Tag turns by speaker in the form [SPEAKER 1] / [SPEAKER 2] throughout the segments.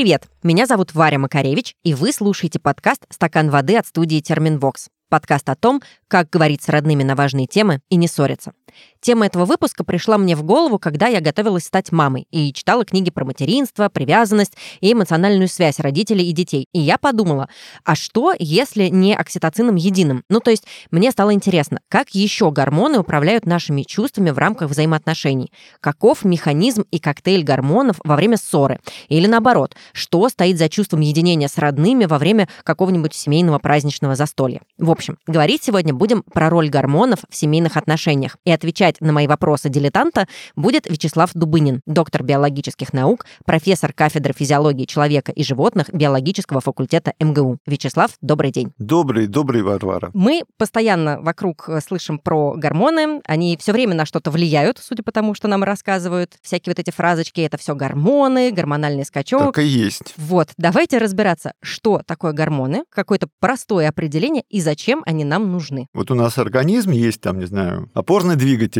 [SPEAKER 1] Привет-привет! Меня зовут Варя Макаревич, и вы слушаете подкаст «Стакан воды» от студии «Терминвокс». Подкаст о том, как говорить с родными на важные темы и не ссориться. Тема этого выпуска пришла мне в голову, когда я готовилась стать мамой и читала книги про материнство, привязанность и эмоциональную связь родителей и детей. И я подумала, а что, если не окситоцином единым? Ну, то есть мне стало интересно, как еще гормоны управляют нашими чувствами в рамках взаимоотношений? Каков механизм и коктейль гормонов во время ссоры? Или наоборот, что стоит за чувством единения с родными во время какого-нибудь семейного праздничного застолья? В общем, говорить сегодня будем про роль гормонов в семейных отношениях. И отвечать на мои вопросы дилетанта будет Вячеслав Дубынин, доктор биологических наук, профессор кафедры физиологии человека и животных биологического факультета МГУ. Вячеслав, добрый день.
[SPEAKER 2] Добрый, добрый, Варвара.
[SPEAKER 1] Мы постоянно вокруг э, слышим про гормоны. Они все время на что-то влияют, судя по тому, что нам рассказывают. Всякие вот эти фразочки, это все гормоны, гормональный скачок.
[SPEAKER 2] Так и есть.
[SPEAKER 1] Вот, давайте разбираться, что такое гормоны, какое-то простое определение и зачем они нам нужны.
[SPEAKER 2] Вот у нас организм есть там, не знаю,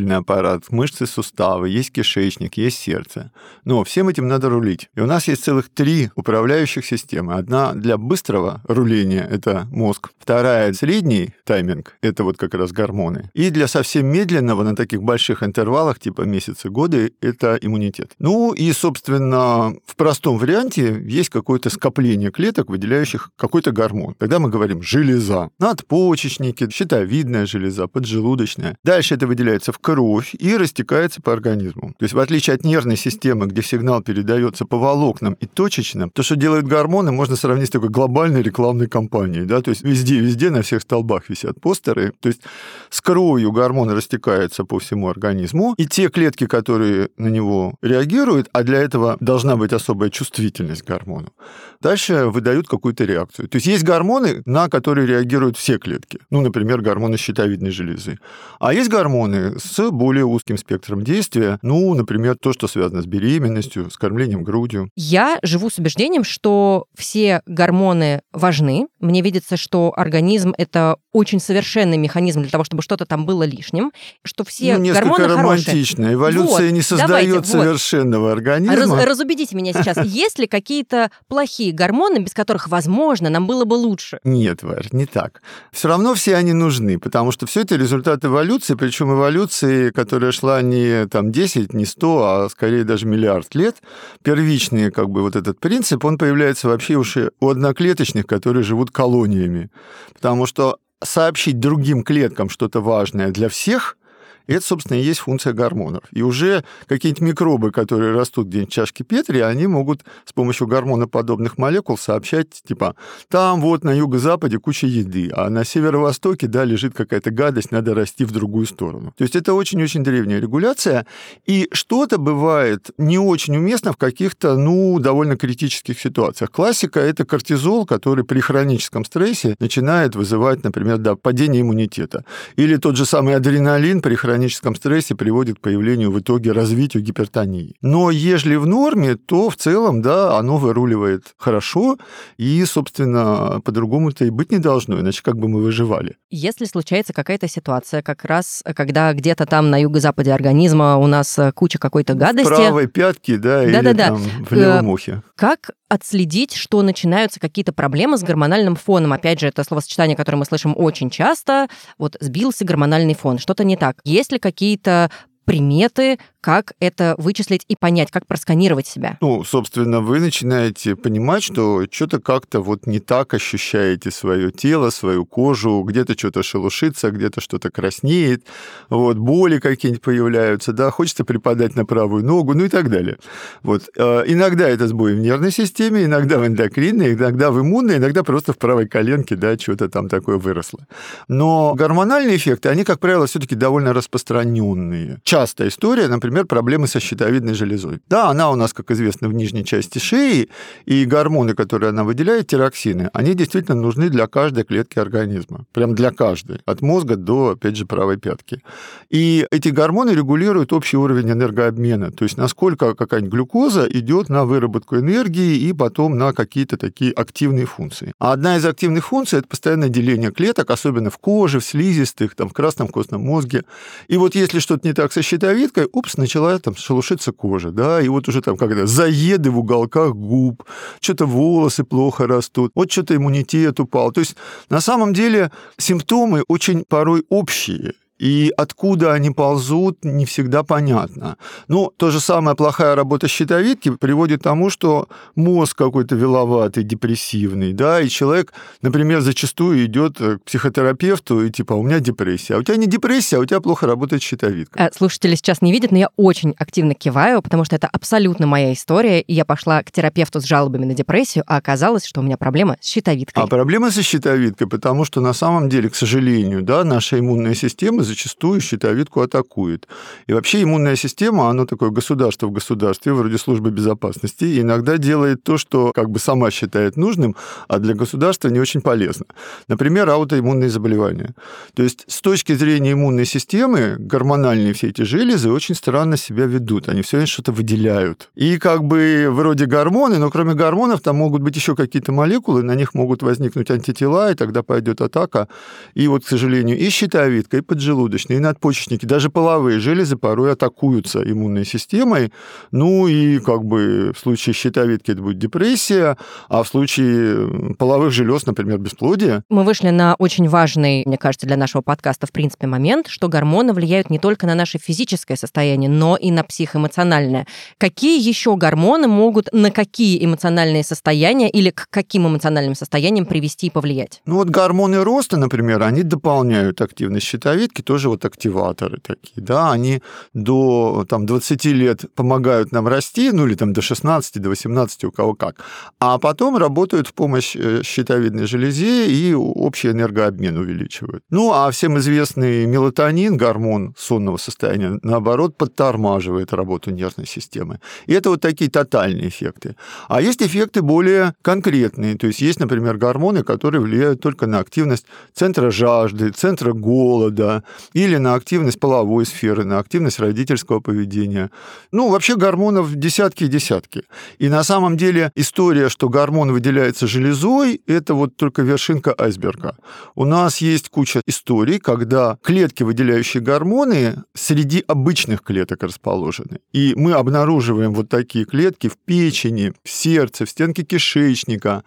[SPEAKER 2] опорно-двигательный аппарат, мышцы, суставы, есть кишечник, есть сердце. Но всем этим надо рулить. И у нас есть целых три управляющих системы. Одна для быстрого руления – это мозг. Вторая – средний тайминг – это вот как раз гормоны. И для совсем медленного на таких больших интервалах, типа месяцы, годы, это иммунитет. Ну и, собственно, в простом варианте есть какое-то скопление клеток, выделяющих какой-то гормон. Тогда мы говорим железа, надпочечники, щитовидная железа, поджелудочная. Дальше это выделяется в кровь и растекается по организму. То есть в отличие от нервной системы, где сигнал передается по волокнам и точечно, то, что делают гормоны, можно сравнить с такой глобальной рекламной кампанией. Да? То есть везде-везде на всех столбах висят постеры. То есть с кровью гормон растекается по всему организму, и те клетки, которые на него реагируют, а для этого должна быть особая чувствительность к гормону, дальше выдают какую-то реакцию. То есть есть гормоны, на которые реагируют все клетки. Ну, например, гормоны щитовидной железы. А есть гормоны с более узким спектром действия, ну, например, то, что связано с беременностью, с кормлением грудью.
[SPEAKER 1] Я живу с убеждением, что все гормоны важны. Мне видится, что организм — это очень совершенный механизм для того, чтобы что-то там было лишним, что все
[SPEAKER 2] ну, несколько
[SPEAKER 1] гормоны
[SPEAKER 2] романтично.
[SPEAKER 1] хорошие.
[SPEAKER 2] Эволюция
[SPEAKER 1] Вот,
[SPEAKER 2] не создает
[SPEAKER 1] давайте, вот.
[SPEAKER 2] совершенного организма.
[SPEAKER 1] Раз- разубедите меня сейчас. Есть ли какие-то плохие гормоны, без которых, возможно, нам было бы лучше?
[SPEAKER 2] Нет, Варь, не так. Все равно все они нужны, потому что все это результат эволюции, причем эволюции, которая шла не там 10, не 100, а скорее даже миллиард лет. Первичный как бы вот этот принцип, он появляется вообще уже у одноклеточных, которые живут колониями. Потому что сообщить другим клеткам что-то важное для всех – это, собственно, и есть функция гормонов. И уже какие-нибудь микробы, которые растут где-нибудь в чашке Петри, они могут с помощью гормоноподобных молекул сообщать, типа, там вот на юго-западе куча еды, а на северо-востоке, да, лежит какая-то гадость, надо расти в другую сторону. То есть это очень-очень древняя регуляция, и что-то бывает не очень уместно в каких-то, ну, довольно критических ситуациях. Классика – это кортизол, который при хроническом стрессе начинает вызывать, например, да, падение иммунитета. Или тот же самый адреналин при хроническом стрессе приводит к появлению в итоге развитию гипертонии. Но ежели в норме, то в целом, да, оно выруливает хорошо, и, собственно, по-другому-то и быть не должно, иначе как бы мы выживали.
[SPEAKER 1] Если случается какая-то ситуация, как раз когда где-то там на юго-западе организма у нас э, куча какой-то гадости,
[SPEAKER 2] В правой пятки, да, или
[SPEAKER 1] Да-да-да.
[SPEAKER 2] там в левом
[SPEAKER 1] Э,
[SPEAKER 2] ухе.
[SPEAKER 1] как отследить, что начинаются какие-то проблемы с гормональным фоном? Опять же, это словосочетание, которое мы слышим очень часто. Вот сбился гормональный фон, что-то не так. Есть ли какие-то приметы, как это вычислить и понять, как просканировать себя?
[SPEAKER 2] Ну, собственно, вы начинаете понимать, что что-то как-то вот не так ощущаете свое тело, свою кожу, где-то что-то шелушится, где-то что-то краснеет, вот, боли какие-нибудь появляются, да, хочется припадать на правую ногу, ну и так далее. Вот. э, Иногда это сбой в нервной системе, иногда в эндокринной, иногда в иммунной, иногда просто в правой коленке, да, что-то там такое выросло. Но гормональные эффекты, они, как правило, все-таки довольно распространенные. Частая история, например, проблемы со щитовидной железой. Да, она у нас, как известно, в нижней части шеи, и гормоны, которые она выделяет, тироксины, они действительно нужны для каждой клетки организма. Прям для каждой. От мозга до, опять же, правой пятки. И эти гормоны регулируют общий уровень энергообмена, то есть насколько какая-нибудь глюкоза идет на выработку энергии и потом на какие-то такие активные функции. А одна из активных функций – это постоянное деление клеток, особенно в коже, в слизистых, там, в красном костном мозге. И вот если что-то не так со щитовидкой, упс, начала там шелушиться кожа, да, и вот уже там когда заеды в уголках губ, что-то волосы плохо растут, вот что-то иммунитет упал. То есть на самом деле симптомы очень порой общие. И откуда они ползут, не всегда понятно. Ну, то же самое плохая работа щитовидки приводит к тому, что мозг какой-то виловатый, депрессивный, да, и человек, например, зачастую идет к психотерапевту и типа, у меня депрессия. А у тебя не депрессия, а у тебя плохо работает щитовидка.
[SPEAKER 1] А, слушатели сейчас не видят, но я очень активно киваю, потому что это абсолютно моя история, и я пошла к терапевту с жалобами на депрессию, а оказалось, что у меня проблема с щитовидкой.
[SPEAKER 2] А проблема со щитовидкой, потому что на самом деле, к сожалению, да, наша иммунная система зачастую щитовидку атакует. И вообще иммунная система, она такое государство в государстве, вроде службы безопасности, и иногда делает то, что как бы сама считает нужным, а для государства не очень полезно. Например, аутоиммунные заболевания. То есть с точки зрения иммунной системы гормональные все эти железы очень странно себя ведут. Они все время что-то выделяют. И как бы вроде гормоны, но кроме гормонов там могут быть еще какие-то молекулы, на них могут возникнуть антитела, и тогда пойдет атака. И вот, к сожалению, и щитовидка, и поджелудочная поджелудочные, и надпочечники, даже половые железы порой атакуются иммунной системой. Ну и как бы в случае щитовидки это будет депрессия, а в случае половых желез, например, бесплодие.
[SPEAKER 1] Мы вышли на очень важный, мне кажется, для нашего подкаста, в принципе, момент, что гормоны влияют не только на наше физическое состояние, но и на психоэмоциональное. Какие еще гормоны могут на какие эмоциональные состояния или к каким эмоциональным состояниям привести и повлиять?
[SPEAKER 2] Ну вот гормоны роста, например, они дополняют активность щитовидки, тоже вот активаторы такие, да, они до там, 20 лет помогают нам расти, ну или там до 16, до 18, у кого как, а потом работают в помощь э, щитовидной железе и общий энергообмен увеличивают. Ну, а всем известный мелатонин, гормон сонного состояния, наоборот, подтормаживает работу нервной системы. И это вот такие тотальные эффекты. А есть эффекты более конкретные, то есть есть, например, гормоны, которые влияют только на активность центра жажды, центра голода, или на активность половой сферы, на активность родительского поведения. Ну, вообще гормонов десятки и десятки. И на самом деле история, что гормон выделяется железой, это вот только вершинка айсберга. У нас есть куча историй, когда клетки, выделяющие гормоны, среди обычных клеток расположены. И мы обнаруживаем вот такие клетки в печени, в сердце, в стенке кишечника.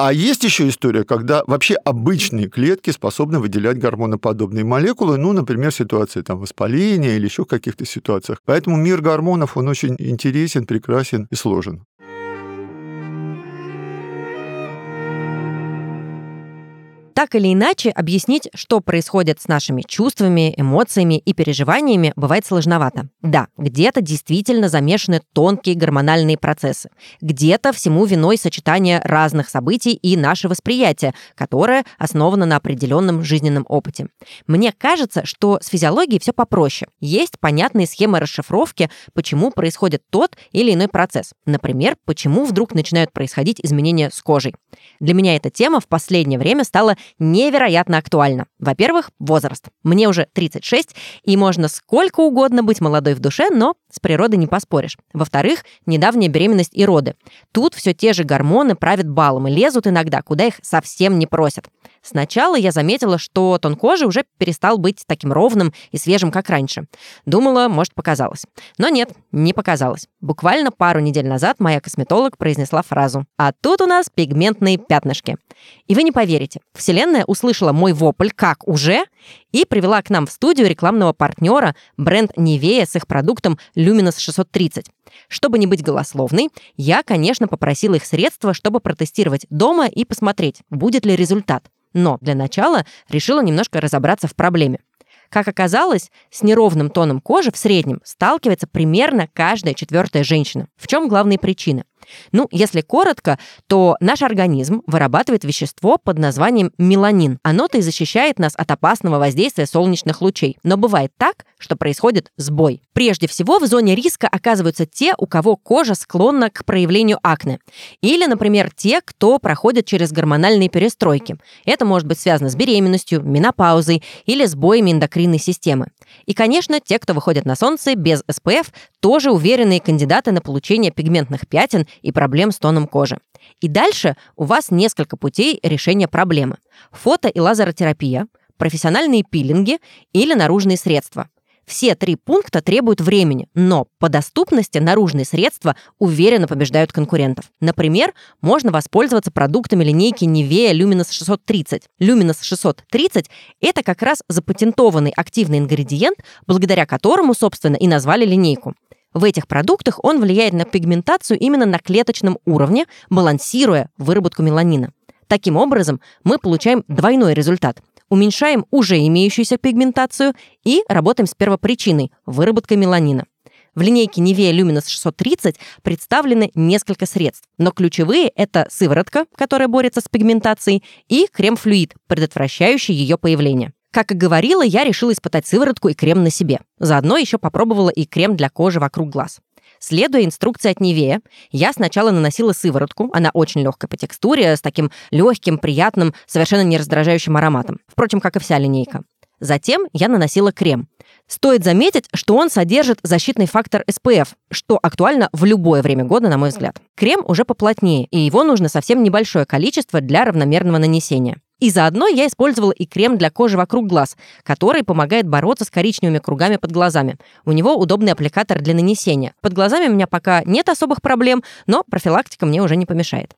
[SPEAKER 2] А есть еще история, когда вообще обычные клетки способны выделять гормоноподобные молекулы, ну, например, в ситуации там, воспаления или еще каких-то ситуациях. Поэтому мир гормонов, он очень интересен, прекрасен и сложен.
[SPEAKER 1] Так или иначе, объяснить, что происходит с нашими чувствами, эмоциями и переживаниями, бывает сложновато. Да, где-то действительно замешаны тонкие гормональные процессы. Где-то всему виной сочетание разных событий и наше восприятие, которое основано на определенном жизненном опыте. Мне кажется, что с физиологией все попроще. Есть понятные схемы расшифровки, почему происходит тот или иной процесс. Например, почему вдруг начинают происходить изменения с кожей. Для меня эта тема в последнее время стала невероятно актуально. Во-первых, возраст. Мне уже 36, и можно сколько угодно быть молодой в душе, но с природой не поспоришь. Во-вторых, недавняя беременность и роды. Тут все те же гормоны правят балом и лезут иногда, куда их совсем не просят. Сначала я заметила, что тон кожи уже перестал быть таким ровным и свежим, как раньше. Думала, может, показалось. Но нет, не показалось. Буквально пару недель назад моя косметолог произнесла фразу «А тут у нас пигментные пятнышки». И вы не поверите, Вселенная услышала мой вопль «Как уже?» и привела к нам в студию рекламного партнера бренд Невея с их продуктом Luminous 630. Чтобы не быть голословной, я, конечно, попросила их средства, чтобы протестировать дома и посмотреть, будет ли результат. Но для начала решила немножко разобраться в проблеме. Как оказалось, с неровным тоном кожи в среднем сталкивается примерно каждая четвертая женщина. В чем главные причины? Ну, если коротко, то наш организм вырабатывает вещество под названием меланин. Оно-то и защищает нас от опасного воздействия солнечных лучей. Но бывает так, что происходит сбой. Прежде всего, в зоне риска оказываются те, у кого кожа склонна к проявлению акне. Или, например, те, кто проходит через гормональные перестройки. Это может быть связано с беременностью, менопаузой или сбоями эндокринной системы. И, конечно, те, кто выходит на солнце без СПФ, тоже уверенные кандидаты на получение пигментных пятен и проблем с тоном кожи. И дальше у вас несколько путей решения проблемы. Фото- и лазеротерапия, профессиональные пилинги или наружные средства. Все три пункта требуют времени, но по доступности наружные средства уверенно побеждают конкурентов. Например, можно воспользоваться продуктами линейки Nivea Luminous 630. Luminous 630 – это как раз запатентованный активный ингредиент, благодаря которому, собственно, и назвали линейку. В этих продуктах он влияет на пигментацию именно на клеточном уровне, балансируя выработку меланина. Таким образом, мы получаем двойной результат. Уменьшаем уже имеющуюся пигментацию и работаем с первопричиной – выработкой меланина. В линейке Nivea Luminous 630 представлены несколько средств, но ключевые – это сыворотка, которая борется с пигментацией, и крем-флюид, предотвращающий ее появление. Как и говорила, я решила испытать сыворотку и крем на себе. Заодно еще попробовала и крем для кожи вокруг глаз. Следуя инструкции от Невея, я сначала наносила сыворотку, она очень легкая по текстуре, с таким легким, приятным, совершенно не раздражающим ароматом. Впрочем, как и вся линейка. Затем я наносила крем. Стоит заметить, что он содержит защитный фактор SPF, что актуально в любое время года, на мой взгляд. Крем уже поплотнее, и его нужно совсем небольшое количество для равномерного нанесения. И заодно я использовала и крем для кожи вокруг глаз, который помогает бороться с коричневыми кругами под глазами. У него удобный аппликатор для нанесения. Под глазами у меня пока нет особых проблем, но профилактика мне уже не помешает.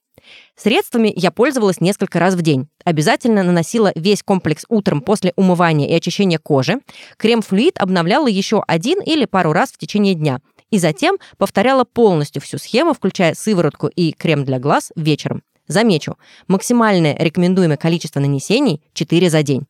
[SPEAKER 1] Средствами я пользовалась несколько раз в день. Обязательно наносила весь комплекс утром после умывания и очищения кожи. Крем-флюид обновляла еще один или пару раз в течение дня. И затем повторяла полностью всю схему, включая сыворотку и крем для глаз вечером. Замечу, максимальное рекомендуемое количество нанесений 4 за день.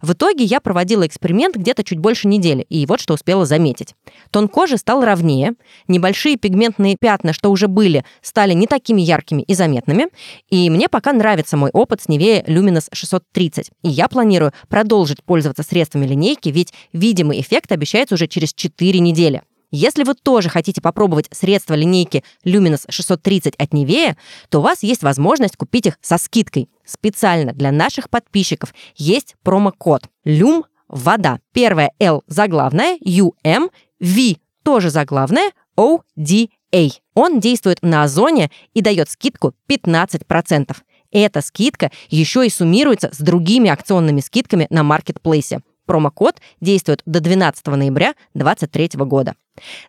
[SPEAKER 1] В итоге я проводила эксперимент где-то чуть больше недели, и вот что успела заметить. Тон кожи стал ровнее, небольшие пигментные пятна, что уже были, стали не такими яркими и заметными, и мне пока нравится мой опыт с Nivea Luminous 630, и я планирую продолжить пользоваться средствами линейки, ведь видимый эффект обещается уже через 4 недели. Если вы тоже хотите попробовать средства линейки Luminous 630 от Nivea, то у вас есть возможность купить их со скидкой. Специально для наших подписчиков есть промокод LUM вода. Первая L заглавная, UM, V тоже заглавная, ODA. Он действует на озоне и дает скидку 15%. Эта скидка еще и суммируется с другими акционными скидками на маркетплейсе. Промокод действует до 12 ноября 2023 года.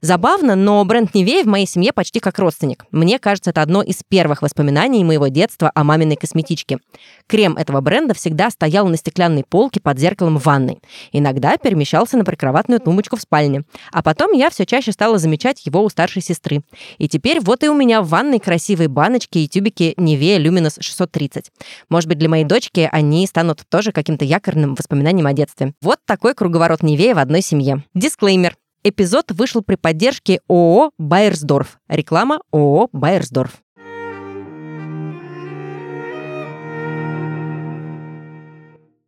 [SPEAKER 1] Забавно, но бренд Nivea в моей семье почти как родственник. Мне кажется, это одно из первых воспоминаний моего детства о маминой косметичке. Крем этого бренда всегда стоял на стеклянной полке под зеркалом в ванной. Иногда перемещался на прикроватную тумбочку в спальне. А потом я все чаще стала замечать его у старшей сестры. И теперь вот и у меня в ванной красивые баночки и тюбики Nivea Luminous 630. Может быть, для моей дочки они станут тоже каким-то якорным воспоминанием о детстве. Вот такой круговорот Nivea в одной семье. Дисклеймер. Эпизод вышел при поддержке ООО «Байерсдорф». Реклама ООО «Байерсдорф».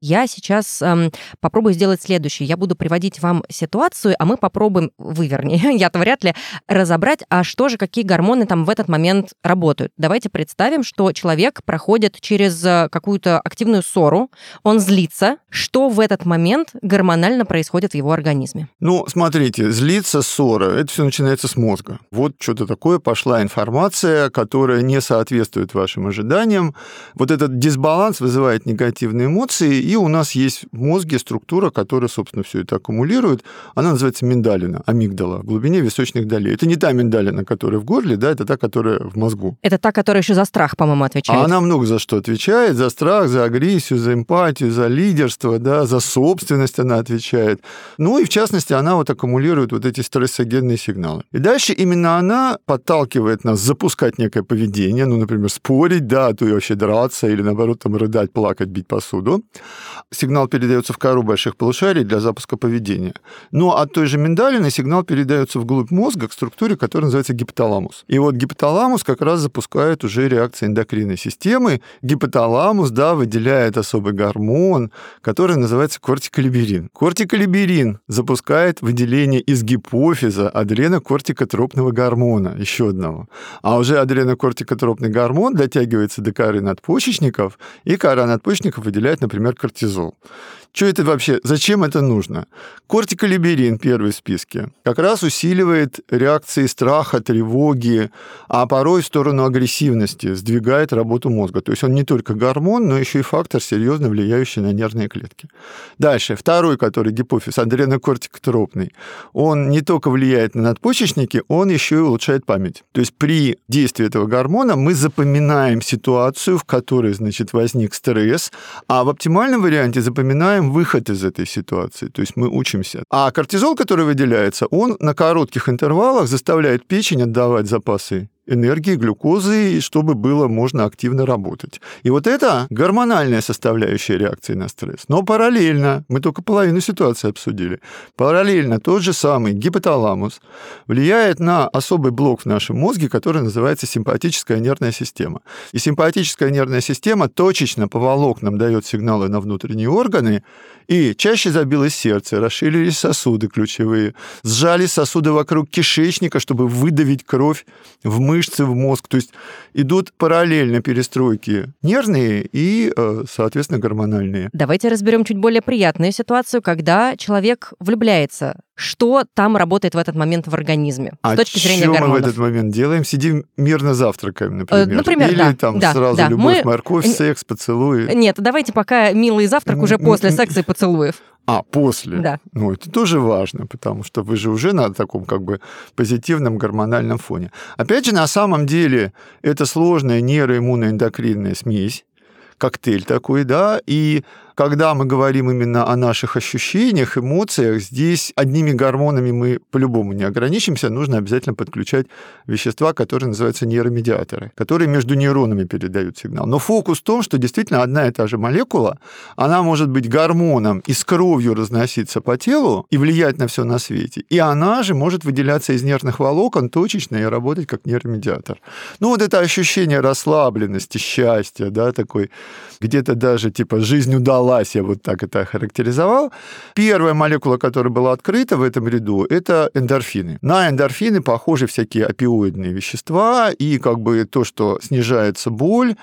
[SPEAKER 1] Я сейчас эм, попробую сделать следующее. Я буду приводить вам ситуацию, а мы попробуем, вы вернее, я-то вряд ли, разобрать, а что же, какие гормоны там в этот момент работают. Давайте представим, что человек проходит через э, какую-то активную ссору, он злится. Что в этот момент гормонально происходит в его организме?
[SPEAKER 2] Ну, смотрите, злиться, ссора, это все начинается с мозга. Вот что-то такое, пошла информация, которая не соответствует вашим ожиданиям. Вот этот дисбаланс вызывает негативные эмоции, и и у нас есть в мозге структура, которая, собственно, все это аккумулирует. Она называется миндалина, амигдала, в глубине височных долей. Это не та миндалина, которая в горле, да, это та, которая в мозгу.
[SPEAKER 1] Это та, которая еще за страх, по-моему, отвечает.
[SPEAKER 2] А она много за что отвечает. За страх, за агрессию, за эмпатию, за лидерство, да, за собственность она отвечает. Ну и, в частности, она вот аккумулирует вот эти стрессогенные сигналы. И дальше именно она подталкивает нас запускать некое поведение, ну, например, спорить, да, а то и вообще драться, или, наоборот, там, рыдать, плакать, бить посуду сигнал передается в кору больших полушарий для запуска поведения. Но от той же миндалины сигнал передается вглубь мозга к структуре, которая называется гипоталамус. И вот гипоталамус как раз запускает уже реакции эндокринной системы. Гипоталамус, да, выделяет особый гормон, который называется кортиколиберин. Кортиколиберин запускает выделение из гипофиза адренокортикотропного гормона, еще одного. А уже адренокортикотропный гормон дотягивается до коры надпочечников, и кора надпочечников выделяет, например, кортизол. Что это вообще? Зачем это нужно? Кортиколиберин, первый в списке, как раз усиливает реакции страха, тревоги, а порой в сторону агрессивности, сдвигает работу мозга. То есть он не только гормон, но еще и фактор, серьезно влияющий на нервные клетки. Дальше, второй, который гипофиз, адренокортикотропный, он не только влияет на надпочечники, он еще и улучшает память. То есть при действии этого гормона мы запоминаем ситуацию, в которой, значит, возник стресс, а в оптимальном варианте запоминаем выход из этой ситуации. То есть мы учимся. А кортизол, который выделяется, он на коротких интервалах заставляет печень отдавать запасы энергии, глюкозы, чтобы было можно активно работать. И вот это гормональная составляющая реакции на стресс. Но параллельно, мы только половину ситуации обсудили, параллельно тот же самый гипоталамус влияет на особый блок в нашем мозге, который называется симпатическая нервная система. И симпатическая нервная система точечно по волокнам дает сигналы на внутренние органы, и чаще забилось сердце, расширились сосуды ключевые, сжали сосуды вокруг кишечника, чтобы выдавить кровь в мышцы, в мозг. То есть идут параллельно перестройки нервные и, э, соответственно, гормональные.
[SPEAKER 1] Давайте разберем чуть более приятную ситуацию, когда человек влюбляется что там работает в этот момент в организме
[SPEAKER 2] а
[SPEAKER 1] с точки зрения
[SPEAKER 2] что
[SPEAKER 1] гормонов.
[SPEAKER 2] мы в этот момент делаем? Сидим мирно завтракаем, например.
[SPEAKER 1] Э, например,
[SPEAKER 2] Или
[SPEAKER 1] да,
[SPEAKER 2] там
[SPEAKER 1] да,
[SPEAKER 2] сразу
[SPEAKER 1] да.
[SPEAKER 2] любовь,
[SPEAKER 1] Мы-
[SPEAKER 2] морковь, секс, поцелуи.
[SPEAKER 1] Нет, давайте пока милый завтрак уже после секса и поцелуев.
[SPEAKER 2] А, после?
[SPEAKER 1] Да.
[SPEAKER 2] Ну, это тоже важно, потому что вы же уже на таком как бы позитивном гормональном фоне. Опять же, на самом деле, это сложная нейроиммуноэндокринная смесь, коктейль такой, да, и когда мы говорим именно о наших ощущениях, эмоциях, здесь одними гормонами мы по-любому не ограничимся, нужно обязательно подключать вещества, которые называются нейромедиаторы, которые между нейронами передают сигнал. Но фокус в том, что действительно одна и та же молекула, она может быть гормоном и с кровью разноситься по телу и влиять на все на свете, и она же может выделяться из нервных волокон точечно и работать как нейромедиатор. Ну вот это ощущение расслабленности, счастья, да, такой где-то даже типа жизнь удалась, я вот так это охарактеризовал. Первая молекула, которая была открыта в этом ряду, это эндорфины. На эндорфины похожи всякие опиоидные вещества, и как бы то, что снижается боль,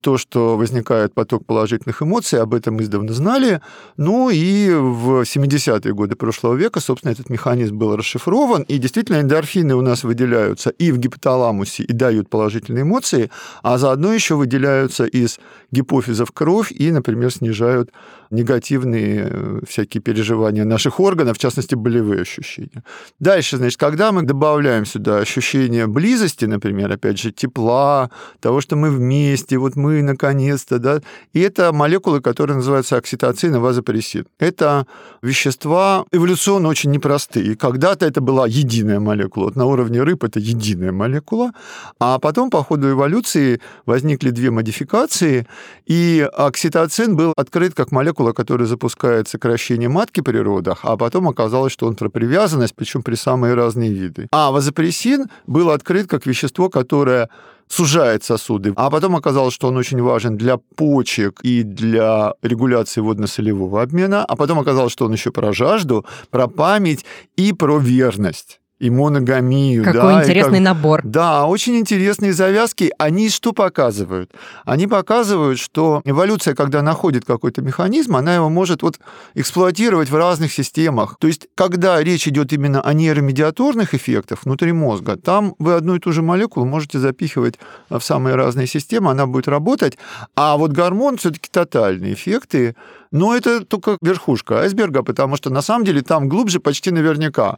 [SPEAKER 2] то, что возникает поток положительных эмоций, об этом издавна знали. Ну и в 70-е годы прошлого века, собственно, этот механизм был расшифрован, и действительно эндорфины у нас выделяются и в гипоталамусе, и дают положительные эмоции, а заодно еще выделяются из гипофиза в кровь и, например, снижают негативные э, всякие переживания наших органов, в частности, болевые ощущения. Дальше, значит, когда мы добавляем сюда ощущение близости, например, опять же, тепла, того, что мы вместе, вот мы наконец-то, да, и это молекулы, которые называются окситоцин и вазопрессин. Это вещества эволюционно очень непростые. Когда-то это была единая молекула. Вот на уровне рыб это единая молекула, а потом по ходу эволюции возникли две модификации, и окситоцин был открыт как молекула, которая запускает сокращение матки при родах, а потом оказалось, что он про привязанность, причем при самые разные виды. А вазопрессин был открыт как вещество, которое сужает сосуды. А потом оказалось, что он очень важен для почек и для регуляции водно-солевого обмена. А потом оказалось, что он еще про жажду, про память и про верность и моногамию.
[SPEAKER 1] Какой
[SPEAKER 2] да,
[SPEAKER 1] интересный
[SPEAKER 2] как-
[SPEAKER 1] набор.
[SPEAKER 2] да, очень интересные завязки. Они что показывают? Они показывают, что эволюция, когда находит какой-то механизм, она его может вот эксплуатировать в разных системах. То есть, когда речь идет именно о нейромедиаторных эффектах внутри мозга, там вы одну и ту же молекулу можете запихивать в самые разные системы, она будет работать. А вот гормон все-таки тотальные эффекты. Но это только верхушка айсберга, потому что на самом деле там глубже почти наверняка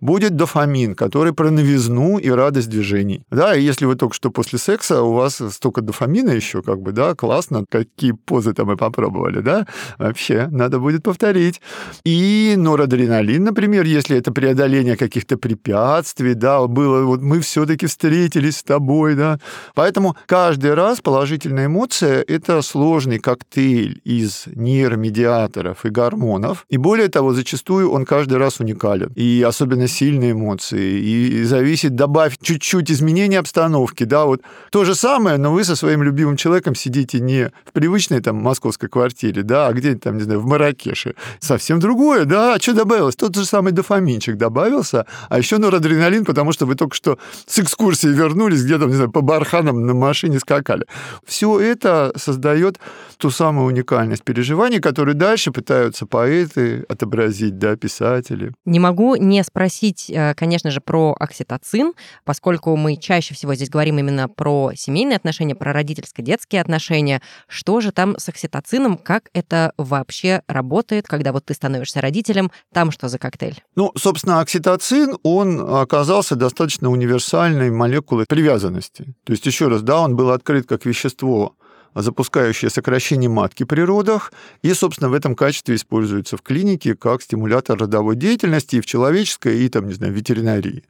[SPEAKER 2] будет дофамин, который про новизну и радость движений. Да, и если вы только что после секса, у вас столько дофамина еще, как бы, да, классно, какие позы там мы попробовали, да, вообще, надо будет повторить. И норадреналин, например, если это преодоление каких-то препятствий, да, было, вот мы все-таки встретились с тобой, да. Поэтому каждый раз положительная эмоция – это сложный коктейль из нейромедиаторов и гормонов. И более того, зачастую он каждый раз уникален. И особенно достаточно сильные эмоции, и зависит, добавь чуть-чуть изменения обстановки, да, вот то же самое, но вы со своим любимым человеком сидите не в привычной там московской квартире, да, а где-нибудь там, не знаю, в Маракеше. Совсем другое, да, а что добавилось? Тот же самый дофаминчик добавился, а еще норадреналин, потому что вы только что с экскурсии вернулись, где там, не знаю, по барханам на машине скакали. Все это создает ту самую уникальность переживаний, которые дальше пытаются поэты отобразить, да, писатели.
[SPEAKER 1] Не могу не спросить, э, конечно же, про окситоцин, поскольку мы чаще всего здесь говорим именно про семейные отношения, про родительско-детские отношения. Что же там с окситоцином, как это вообще работает, когда вот ты становишься родителем, там что за коктейль?
[SPEAKER 2] Ну, собственно, окситоцин, он оказался достаточно универсальной молекулой привязанности. То есть, еще раз, да, он был открыт как вещество, запускающее сокращение матки при родах, и, собственно, в этом качестве используется в клинике как стимулятор родовой деятельности и в человеческой, и, там, не знаю, ветеринарии.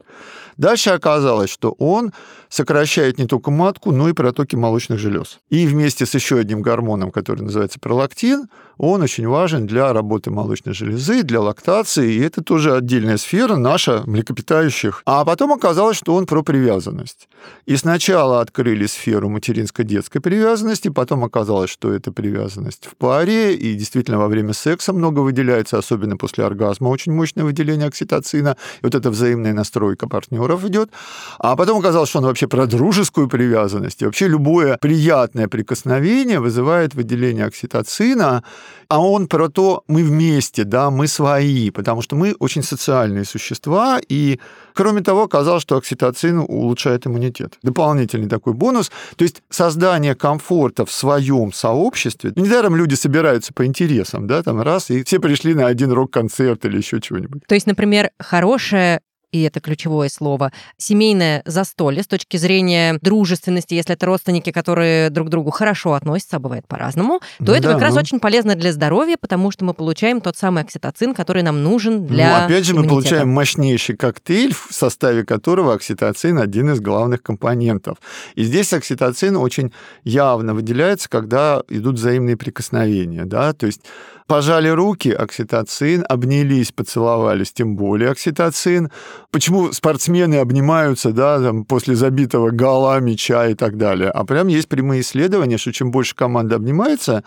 [SPEAKER 2] Дальше оказалось, что он сокращает не только матку, но и протоки молочных желез. И вместе с еще одним гормоном, который называется пролактин, он очень важен для работы молочной железы, для лактации, и это тоже отдельная сфера наша, млекопитающих. А потом оказалось, что он про привязанность. И сначала открыли сферу материнско-детской привязанности, потом оказалось, что это привязанность в паре, и действительно во время секса много выделяется, особенно после оргазма, очень мощное выделение окситоцина, и вот эта взаимная настройка партнеров идет. А потом оказалось, что он вообще про дружескую привязанность, и вообще любое приятное прикосновение вызывает выделение окситоцина, а он про то, мы вместе, да, мы свои, потому что мы очень социальные существа, и, кроме того, оказалось, что окситоцин улучшает иммунитет. Дополнительный такой бонус. То есть создание комфорта в своем сообществе. Недаром люди собираются по интересам, да, там раз, и все пришли на один рок-концерт или еще чего-нибудь.
[SPEAKER 1] То есть, например, хорошая и это ключевое слово, семейное застолье с точки зрения дружественности, если это родственники, которые друг к другу хорошо относятся, а бывает по-разному, то ну, это да, как раз ну... очень полезно для здоровья, потому что мы получаем тот самый окситоцин, который нам нужен для
[SPEAKER 2] Ну, опять же,
[SPEAKER 1] иммунитета.
[SPEAKER 2] мы получаем мощнейший коктейль, в составе которого окситоцин один из главных компонентов. И здесь окситоцин очень явно выделяется, когда идут взаимные прикосновения, да, то есть пожали руки, окситоцин, обнялись, поцеловались, тем более окситоцин. Почему спортсмены обнимаются, да, там, после забитого гола, мяча и так далее? А прям есть прямые исследования, что чем больше команда обнимается,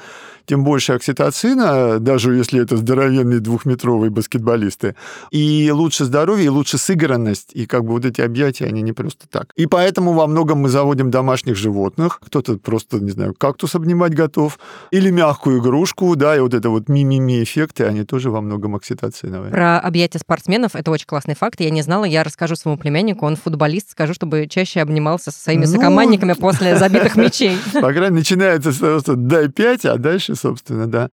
[SPEAKER 2] тем больше окситоцина, даже если это здоровенные двухметровые баскетболисты, и лучше здоровье, и лучше сыгранность, и как бы вот эти объятия, они не просто так. И поэтому во многом мы заводим домашних животных, кто-то просто, не знаю, кактус обнимать готов, или мягкую игрушку, да, и вот это вот ми-ми-ми эффекты, они тоже во многом окситоциновые.
[SPEAKER 1] Про объятия спортсменов, это очень классный факт, я не знала, я расскажу своему племяннику, он футболист, скажу, чтобы чаще обнимался со своими ну, сокомандниками после забитых мячей.
[SPEAKER 2] По крайней мере, начинается с того, что дай пять, а дальше собственно, да.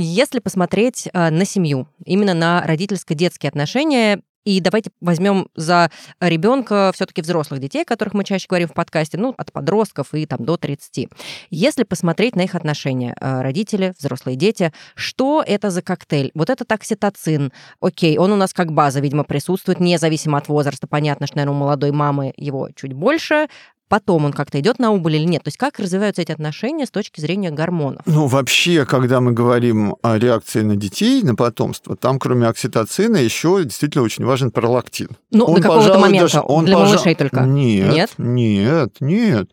[SPEAKER 1] Если посмотреть э, на семью, именно на родительско-детские отношения, и давайте возьмем за ребенка все-таки взрослых детей, о которых мы чаще говорим в подкасте, ну, от подростков и там до 30. Если посмотреть на их отношения, э, родители, взрослые дети, что это за коктейль? Вот этот окситоцин, окей, он у нас как база, видимо, присутствует, независимо от возраста. Понятно, что, наверное, у молодой мамы его чуть больше, потом он как-то идет на убыль или нет? То есть как развиваются эти отношения с точки зрения гормонов?
[SPEAKER 2] Ну, вообще, когда мы говорим о реакции на детей, на потомство, там кроме окситоцина еще действительно очень важен пролактин.
[SPEAKER 1] Ну, он, до какого-то момента, даже, он, для пожа... малышей только?
[SPEAKER 2] Нет, нет, нет, нет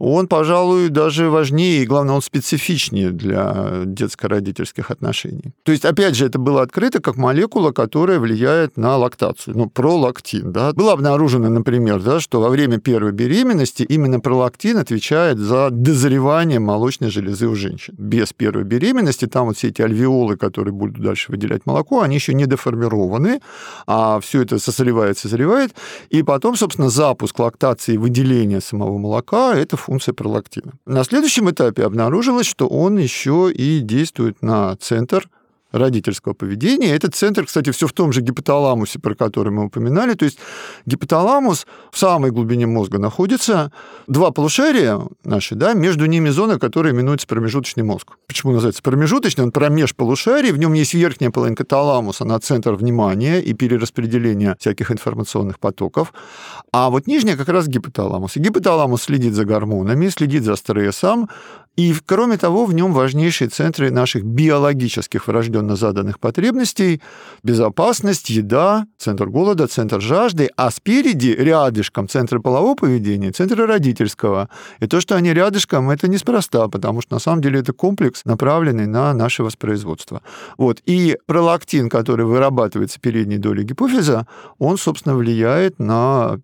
[SPEAKER 2] он, пожалуй, даже важнее и, главное, он специфичнее для детско-родительских отношений. То есть, опять же, это было открыто как молекула, которая влияет на лактацию, ну, пролактин, да. Было обнаружено, например, да, что во время первой беременности именно пролактин отвечает за дозревание молочной железы у женщин. Без первой беременности там вот все эти альвеолы, которые будут дальше выделять молоко, они еще не деформированы, а все это созревает, созревает, и потом, собственно, запуск лактации и выделение самого молока – это функция пролактина. На следующем этапе обнаружилось, что он еще и действует на центр родительского поведения. Этот центр, кстати, все в том же гипоталамусе, про который мы упоминали. То есть гипоталамус в самой глубине мозга находится. Два полушария наши, да, между ними зона, которая именуется промежуточный мозг. Почему называется промежуточный? Он промеж полушарий, в нем есть верхняя половинка таламуса на центр внимания и перераспределение всяких информационных потоков. А вот нижняя как раз гипоталамус. И гипоталамус следит за гормонами, следит за стрессом, И, кроме того, в нем важнейшие центры наших биологических врожденно заданных потребностей – безопасность, еда, центр голода, центр жажды, а спереди, рядышком, центры полового поведения, центры родительского. И то, что они рядышком, это неспроста, потому что на самом деле это комплекс, направленный на наше воспроизводство. Вот. И пролактин, который вырабатывается передней долей гипофиза, он, собственно, влияет на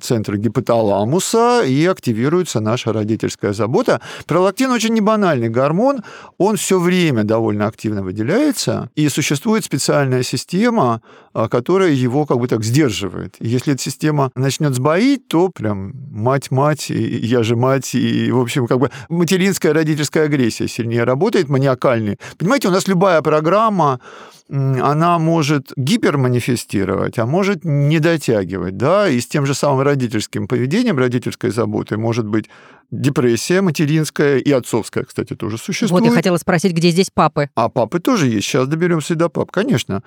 [SPEAKER 2] центры гипоталамуса и активируется наша родительская забота. Пролактин очень небанальный гормон, он все время довольно активно выделяется, и существует специальная система, а, которая его как бы так сдерживает. Если эта система начнет сбоить, то прям мать-мать, я же мать, и, в общем, как бы материнская родительская агрессия сильнее работает, маниакальнее. Понимаете, у нас любая программа, она может гиперманифестировать, а может не дотягивать, да, и с тем же самым родительским поведением, родительской заботой может быть депрессия материнская и отцовская, кстати, тоже существует.
[SPEAKER 1] Вот я хотела спросить, где здесь папы?
[SPEAKER 2] А папы тоже есть. Сейчас доберемся до пап, конечно.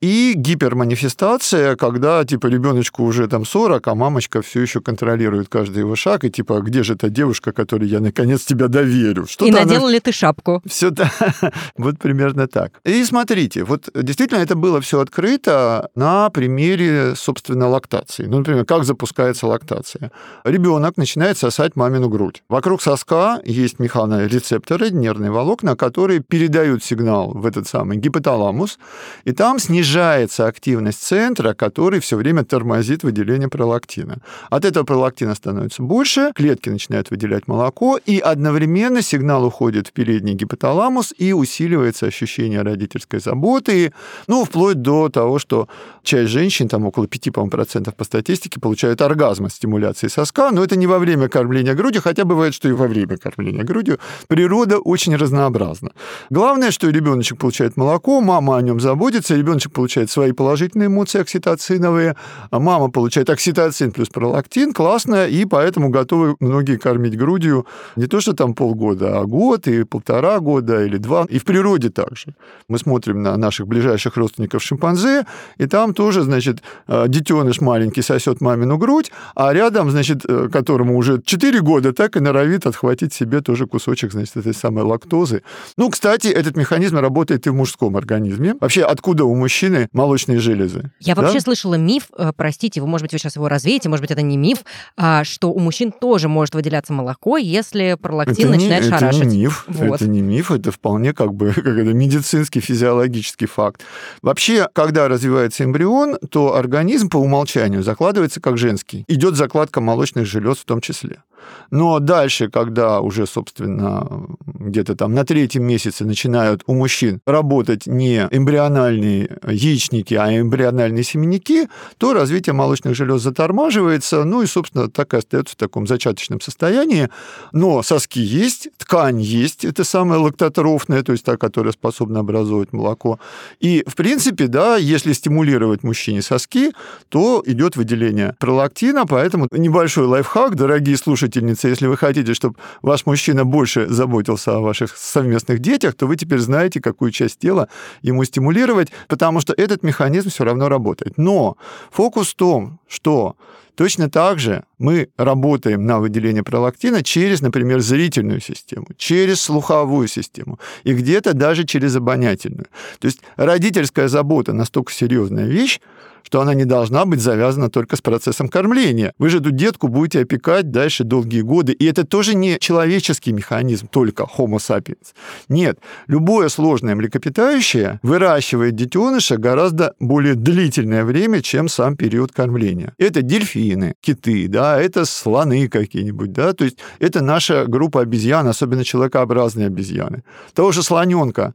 [SPEAKER 2] И гиперманифестация, когда, типа, ребеночку уже там 40, а мамочка все еще контролирует каждый его шаг, и типа, где же та девушка, которой я наконец тебя доверю?
[SPEAKER 1] Что и надела она... ли ты шапку?
[SPEAKER 2] Все да, вот примерно так. И смотрите, вот действительно это было все открыто на примере, собственно, лактации. Ну, например, как запускается лактация. Ребенок начинает сосать мамину грудь грудь. Вокруг соска есть механорецепторы, нервные волокна, которые передают сигнал в этот самый гипоталамус, и там снижается активность центра, который все время тормозит выделение пролактина. От этого пролактина становится больше, клетки начинают выделять молоко, и одновременно сигнал уходит в передний гипоталамус, и усиливается ощущение родительской заботы, ну, вплоть до того, что часть женщин, там около 5% по статистике, получают оргазм от стимуляции соска, но это не во время кормления грудью, хотя бывает, что и во время кормления грудью. Природа очень разнообразна. Главное, что ребеночек получает молоко, мама о нем заботится, ребеночек получает свои положительные эмоции окситоциновые, а мама получает окситоцин плюс пролактин, классно, и поэтому готовы многие кормить грудью не то, что там полгода, а год и полтора года или два. И в природе также. Мы смотрим на наших ближайших родственников шимпанзе, и там тоже, значит, э, детеныш маленький сосет мамину грудь, а рядом, значит, э, которому уже 4 года, так и норовит отхватить себе тоже кусочек, значит, этой самой лактозы. Ну, кстати, этот механизм работает и в мужском организме. Вообще, откуда у мужчины молочные железы?
[SPEAKER 1] Я да? вообще слышала миф, э, простите, вы, может быть, вы сейчас его развеете, может быть, это не миф, а, что у мужчин тоже может выделяться молоко, если пролактин это начинает
[SPEAKER 2] не,
[SPEAKER 1] шарашить.
[SPEAKER 2] Это не миф, вот. это не миф, это вполне как бы как это, медицинский, физиологический факт. Вообще, когда развивается эмбрион, то организм по умолчанию закладывается как женский. Идет закладка молочных желез в том числе. Но дальше, когда уже, собственно, где-то там на третьем месяце начинают у мужчин работать не эмбриональные яичники, а эмбриональные семенники, то развитие молочных желез затормаживается, ну и, собственно, так и остается в таком зачаточном состоянии. Но соски есть, ткань есть, это самая лактотрофная, то есть та, которая способна образовывать молоко. И, в принципе, да, если стимулировать мужчине соски, то идет выделение пролактина, поэтому небольшой лайфхак, дорогие слушатели, слушательница, если вы хотите, чтобы ваш мужчина больше заботился о ваших совместных детях, то вы теперь знаете, какую часть тела ему стимулировать, потому что этот механизм все равно работает. Но фокус в том, что Точно так же мы работаем на выделение пролактина через, например, зрительную систему, через слуховую систему и где-то даже через обонятельную. То есть родительская забота настолько серьезная вещь, что она не должна быть завязана только с процессом кормления. Вы же эту детку будете опекать дальше долгие годы. И это тоже не человеческий механизм, только Homo sapiens. Нет, любое сложное млекопитающее выращивает детеныша гораздо более длительное время, чем сам период кормления. Это дельфины, киты, да, это слоны какие-нибудь, да, то есть это наша группа обезьян, особенно человекообразные обезьяны. Того же слоненка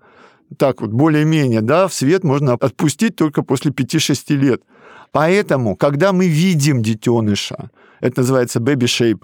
[SPEAKER 2] так вот более-менее, да, в свет можно отпустить только после 5-6 лет. Поэтому, когда мы видим детеныша, это называется baby shape,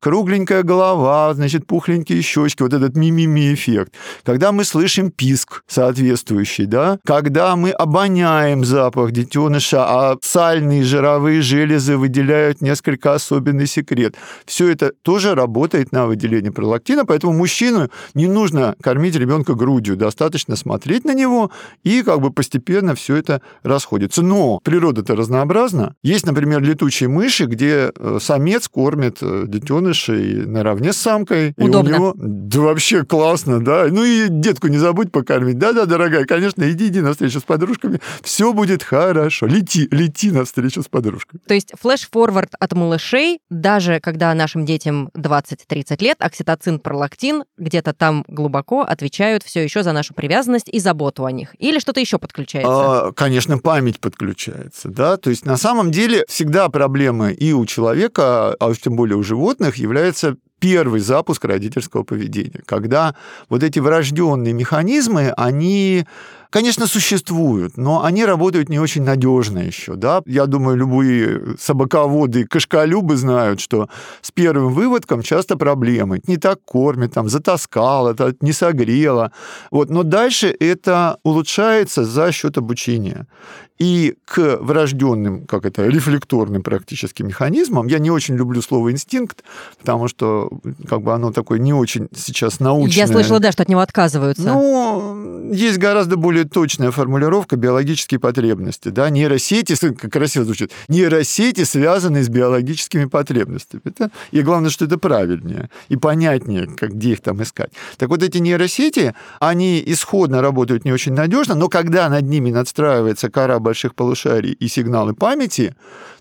[SPEAKER 2] кругленькая голова, значит, пухленькие щечки, вот этот мимими эффект. Когда мы слышим писк соответствующий, да, когда мы обоняем запах детеныша, а сальные жировые железы выделяют несколько особенный секрет. Все это тоже работает на выделение пролактина, поэтому мужчину не нужно кормить ребенка грудью, достаточно смотреть на него, и как бы постепенно все это расходится. Но природа-то разнообразна. Есть, например, летучие мыши, где э, самец кормит э, детенышей наравне с самкой.
[SPEAKER 1] Удобно.
[SPEAKER 2] И у него, да вообще классно, да. Ну и детку не забудь покормить. Да-да, дорогая, конечно, иди, иди на встречу с подружками. Все будет хорошо. Лети, лети на встречу с подружками.
[SPEAKER 1] То есть флеш-форвард от малышей, даже когда нашим детям 20-30 лет, окситоцин, пролактин где-то там глубоко отвечают все еще за нашу привязанность и заботу о них. Или что-то еще подключается?
[SPEAKER 2] А, конечно, память подключается, да. То есть на самом деле всегда проблема и у человека, а уж тем более у животных, является первый запуск родительского поведения, когда вот эти врожденные механизмы, они конечно, существуют, но они работают не очень надежно еще. Да? Я думаю, любые собаководы и кошколюбы знают, что с первым выводком часто проблемы. Не так кормят, там, затаскал, это не согрело. Вот. Но дальше это улучшается за счет обучения. И к врожденным, как это, рефлекторным практически механизмам, я не очень люблю слово инстинкт, потому что как бы оно такое не очень сейчас научное.
[SPEAKER 1] Я слышала, да, что от него отказываются.
[SPEAKER 2] Ну, есть гораздо более точная формулировка биологические потребности. Да? Нейросети, как красиво звучит, нейросети связаны с биологическими потребностями. Это, и главное, что это правильнее и понятнее, как, где их там искать. Так вот, эти нейросети, они исходно работают не очень надежно, но когда над ними надстраивается кора больших полушарий и сигналы памяти,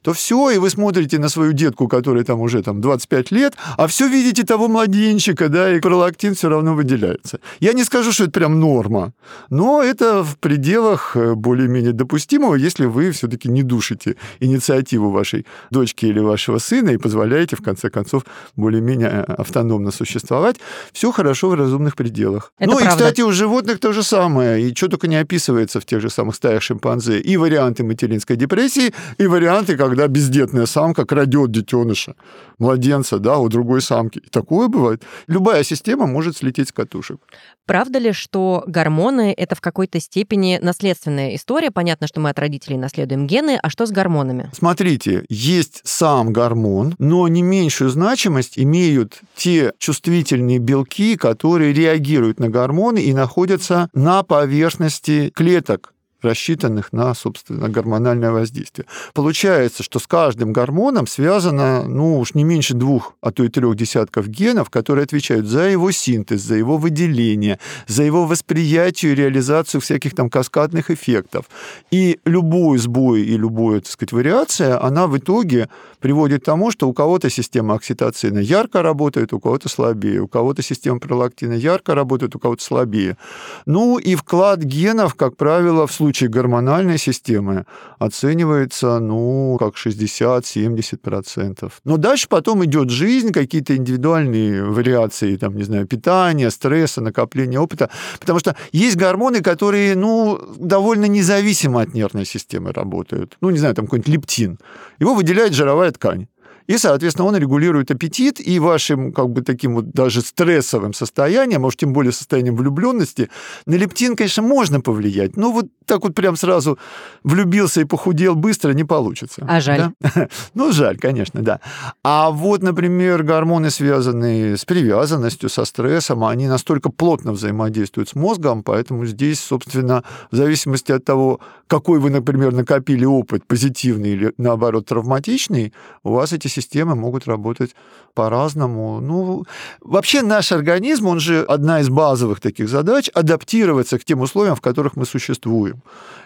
[SPEAKER 2] то все, и вы смотрите на свою детку, которой там уже там 25 лет, а все видите того младенчика, да, и пролактин все равно выделяется. Я не скажу, что это прям норма, но это в пределах э, более-менее допустимого, если вы все-таки не душите инициативу вашей дочки или вашего сына и позволяете, в конце концов, более-менее э, автономно существовать. Все хорошо в разумных пределах.
[SPEAKER 1] Это
[SPEAKER 2] ну
[SPEAKER 1] правда.
[SPEAKER 2] и, кстати, у животных то же самое. И что только не описывается в тех же самых стаях шимпанзе. И варианты материнской депрессии, и варианты, когда бездетная самка крадет детеныша, младенца, да, у другой самки. И такое бывает. Любая система может слететь с катушек.
[SPEAKER 1] Правда ли, что гормоны — это в какой-то степени наследственная история? Понятно, что мы от родителей наследуем гены, а что с гормонами?
[SPEAKER 2] Смотрите, есть сам гормон, но не меньшую значимость имеют те чувствительные белки, которые реагируют на гормоны и находятся на поверхности клеток рассчитанных на, собственно, гормональное воздействие. Получается, что с каждым гормоном связано, ну уж не меньше двух, а то и трех десятков генов, которые отвечают за его синтез, за его выделение, за его восприятие и реализацию всяких там каскадных эффектов. И любой сбой и любая, так сказать, вариация, она в итоге приводит к тому, что у кого-то система окситоцина ярко работает, у кого-то слабее, у кого-то система пролактина ярко работает, у кого-то слабее. Ну и вклад генов, как правило, в случае гормональной системы оценивается, ну, как 60-70%. Но дальше потом идет жизнь, какие-то индивидуальные вариации, там, не знаю, питания, стресса, накопления опыта. Потому что есть гормоны, которые, ну, довольно независимо от нервной системы работают. Ну, не знаю, там какой-нибудь лептин. Его выделяет жировая ткань. И, соответственно, он регулирует аппетит, и вашим, как бы, таким вот даже стрессовым состоянием, может, тем более состоянием влюбленности, на лептин, конечно, можно повлиять, но вот так вот прям сразу влюбился и похудел быстро не получится.
[SPEAKER 1] А жаль.
[SPEAKER 2] Да? Ну, жаль, конечно, да. А вот, например, гормоны, связанные с привязанностью, со стрессом, они настолько плотно взаимодействуют с мозгом, поэтому здесь, собственно, в зависимости от того, какой вы, например, накопили опыт, позитивный или, наоборот, травматичный, у вас эти системы могут работать по-разному. Ну, вообще наш организм, он же одна из базовых таких задач, адаптироваться к тем условиям, в которых мы существуем.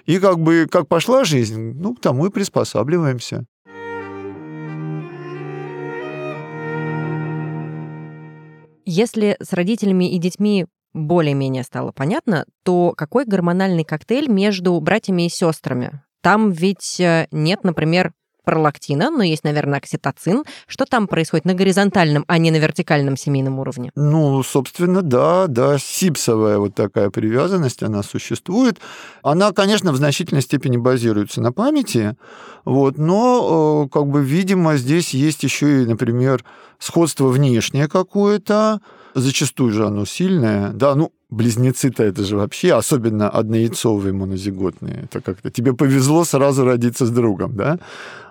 [SPEAKER 2] И как бы, как пошла жизнь, ну, к тому и приспосабливаемся.
[SPEAKER 1] Если с родителями и детьми более-менее стало понятно, то какой гормональный коктейль между братьями и сестрами? Там ведь э, нет, например, пролактина, но есть, наверное, окситоцин. Что там происходит на горизонтальном, а не на вертикальном семейном уровне?
[SPEAKER 2] Ну, собственно, да, да, сипсовая вот такая привязанность, она существует. Она, конечно, в значительной степени базируется на памяти, вот, но, э, как бы, видимо, здесь есть еще и, например, сходство внешнее какое-то, зачастую же оно сильное, да, ну, близнецы-то это же вообще, особенно однояйцовые монозиготные, это как-то тебе повезло сразу родиться с другом, да?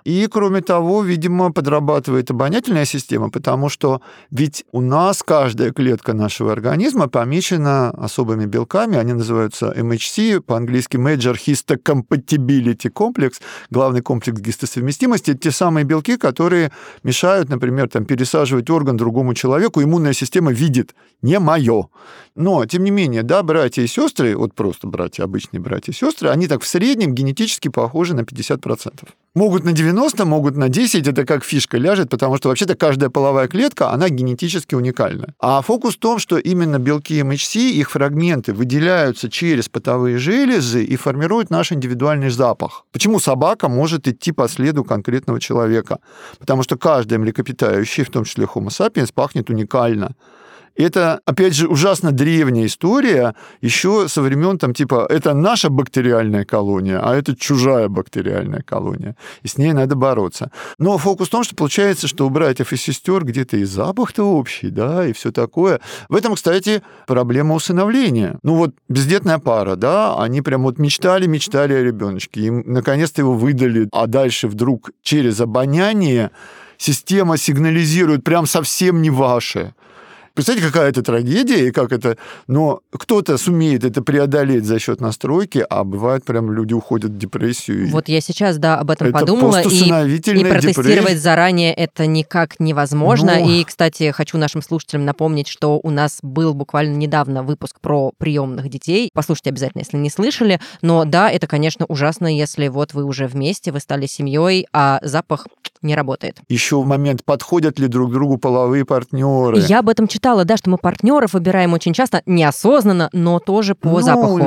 [SPEAKER 2] И, кроме того, видимо, подрабатывает обонятельная система, потому что ведь у нас каждая клетка нашего организма помечена особыми белками, они называются MHC, по-английски Major Histocompatibility Complex, главный комплекс гистосовместимости, те самые белки, которые мешают, например, там, пересаживать орган другому человеку, иммунная система видит, не мое. Но, тем не менее, да, братья и сестры, вот просто братья, обычные братья и сестры, они так в среднем генетически похожи на 50%. Могут на 90, могут на 10, это как фишка ляжет, потому что вообще-то каждая половая клетка, она генетически уникальна. А фокус в том, что именно белки МХС, их фрагменты выделяются через потовые железы и формируют наш индивидуальный запах. Почему собака может идти по следу конкретного человека? Потому что каждое млекопитающее, в том числе Homo sapiens, пахнет уникально. Это, опять же, ужасно древняя история, еще со времен там типа это наша бактериальная колония, а это чужая бактериальная колония. И с ней надо бороться. Но фокус в том, что получается, что у братьев и сестер где-то и запах-то общий, да, и все такое. В этом, кстати, проблема усыновления. Ну вот бездетная пара, да, они прям вот мечтали, мечтали о ребеночке, им наконец-то его выдали, а дальше вдруг через обоняние система сигнализирует прям совсем не ваше. Представьте, какая это трагедия и как это... Но кто-то сумеет это преодолеть за счет настройки, а бывает прям люди уходят в депрессию.
[SPEAKER 1] Вот я сейчас, да, об этом это подумала. И, и протестировать депрессия. заранее это никак невозможно. Но... И, кстати, хочу нашим слушателям напомнить, что у нас был буквально недавно выпуск про приемных детей. Послушайте обязательно, если не слышали. Но да, это, конечно, ужасно, если вот вы уже вместе, вы стали семьей, а запах не работает.
[SPEAKER 2] Еще в момент, подходят ли друг другу половые партнеры.
[SPEAKER 1] Я об этом читала, да, что мы партнеров выбираем очень часто, неосознанно, но тоже по ну, запаху.